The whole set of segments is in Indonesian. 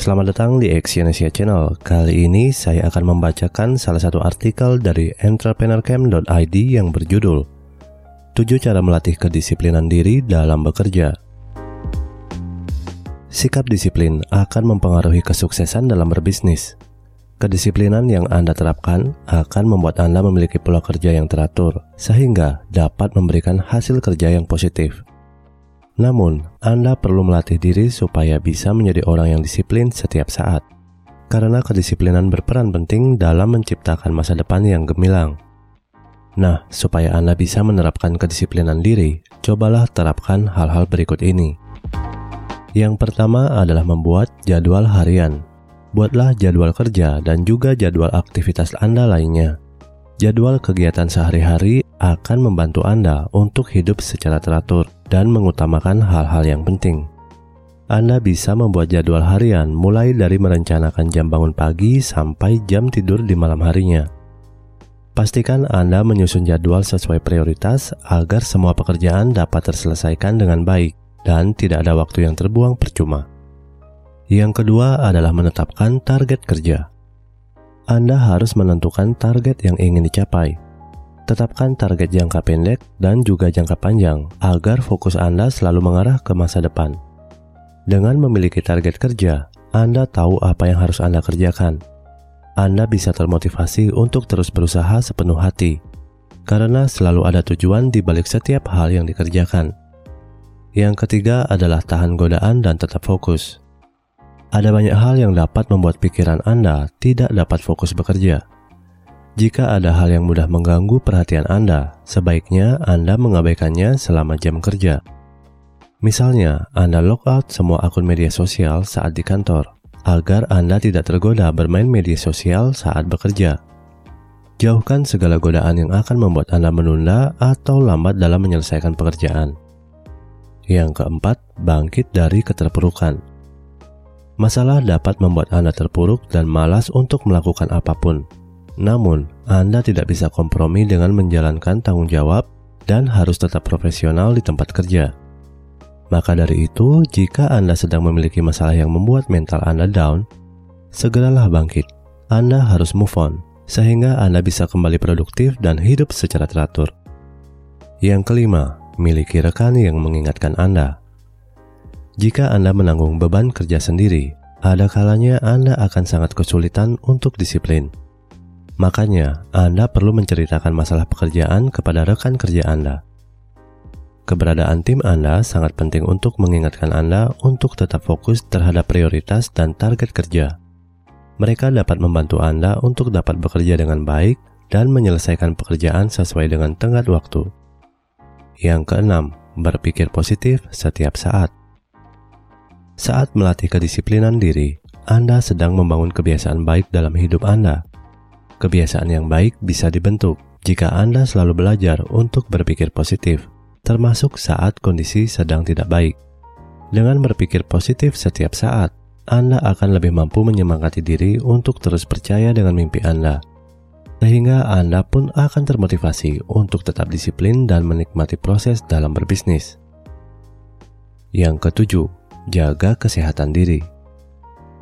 Selamat datang di Exyonesia Channel. Kali ini saya akan membacakan salah satu artikel dari entrepreneurcamp.id yang berjudul 7 cara melatih kedisiplinan diri dalam bekerja. Sikap disiplin akan mempengaruhi kesuksesan dalam berbisnis. Kedisiplinan yang Anda terapkan akan membuat Anda memiliki pola kerja yang teratur, sehingga dapat memberikan hasil kerja yang positif. Namun, Anda perlu melatih diri supaya bisa menjadi orang yang disiplin setiap saat. Karena kedisiplinan berperan penting dalam menciptakan masa depan yang gemilang. Nah, supaya Anda bisa menerapkan kedisiplinan diri, cobalah terapkan hal-hal berikut ini. Yang pertama adalah membuat jadwal harian. Buatlah jadwal kerja dan juga jadwal aktivitas Anda lainnya. Jadwal kegiatan sehari-hari akan membantu Anda untuk hidup secara teratur dan mengutamakan hal-hal yang penting. Anda bisa membuat jadwal harian mulai dari merencanakan jam bangun pagi sampai jam tidur di malam harinya. Pastikan Anda menyusun jadwal sesuai prioritas agar semua pekerjaan dapat terselesaikan dengan baik dan tidak ada waktu yang terbuang percuma. Yang kedua adalah menetapkan target kerja. Anda harus menentukan target yang ingin dicapai Tetapkan target jangka pendek dan juga jangka panjang agar fokus Anda selalu mengarah ke masa depan. Dengan memiliki target kerja, Anda tahu apa yang harus Anda kerjakan. Anda bisa termotivasi untuk terus berusaha sepenuh hati, karena selalu ada tujuan di balik setiap hal yang dikerjakan. Yang ketiga adalah tahan godaan dan tetap fokus. Ada banyak hal yang dapat membuat pikiran Anda tidak dapat fokus bekerja jika ada hal yang mudah mengganggu perhatian Anda, sebaiknya Anda mengabaikannya selama jam kerja. Misalnya, Anda logout semua akun media sosial saat di kantor, agar Anda tidak tergoda bermain media sosial saat bekerja. Jauhkan segala godaan yang akan membuat Anda menunda atau lambat dalam menyelesaikan pekerjaan. Yang keempat, bangkit dari keterpurukan. Masalah dapat membuat Anda terpuruk dan malas untuk melakukan apa pun. Namun, Anda tidak bisa kompromi dengan menjalankan tanggung jawab dan harus tetap profesional di tempat kerja. Maka dari itu, jika Anda sedang memiliki masalah yang membuat mental Anda down, segeralah bangkit. Anda harus move on, sehingga Anda bisa kembali produktif dan hidup secara teratur. Yang kelima, miliki rekan yang mengingatkan Anda. Jika Anda menanggung beban kerja sendiri, ada kalanya Anda akan sangat kesulitan untuk disiplin. Makanya, Anda perlu menceritakan masalah pekerjaan kepada rekan kerja Anda. Keberadaan tim Anda sangat penting untuk mengingatkan Anda untuk tetap fokus terhadap prioritas dan target kerja. Mereka dapat membantu Anda untuk dapat bekerja dengan baik dan menyelesaikan pekerjaan sesuai dengan tenggat waktu. Yang keenam, berpikir positif setiap saat. Saat melatih kedisiplinan diri, Anda sedang membangun kebiasaan baik dalam hidup Anda. Kebiasaan yang baik bisa dibentuk jika Anda selalu belajar untuk berpikir positif, termasuk saat kondisi sedang tidak baik. Dengan berpikir positif setiap saat, Anda akan lebih mampu menyemangati diri untuk terus percaya dengan mimpi Anda. Sehingga Anda pun akan termotivasi untuk tetap disiplin dan menikmati proses dalam berbisnis. Yang ketujuh, jaga kesehatan diri.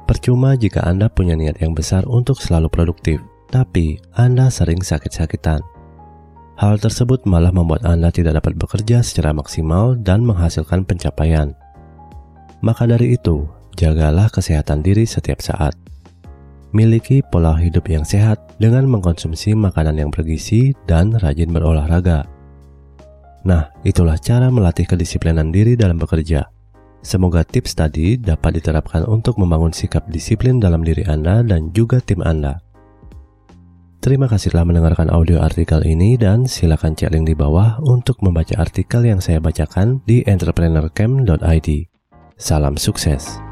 Percuma jika Anda punya niat yang besar untuk selalu produktif, tapi Anda sering sakit-sakitan. Hal tersebut malah membuat Anda tidak dapat bekerja secara maksimal dan menghasilkan pencapaian. Maka dari itu, jagalah kesehatan diri setiap saat. Miliki pola hidup yang sehat dengan mengkonsumsi makanan yang bergizi dan rajin berolahraga. Nah, itulah cara melatih kedisiplinan diri dalam bekerja. Semoga tips tadi dapat diterapkan untuk membangun sikap disiplin dalam diri Anda dan juga tim Anda. Terima kasih telah mendengarkan audio artikel ini dan silakan cek link di bawah untuk membaca artikel yang saya bacakan di entrepreneurcamp.id. Salam sukses.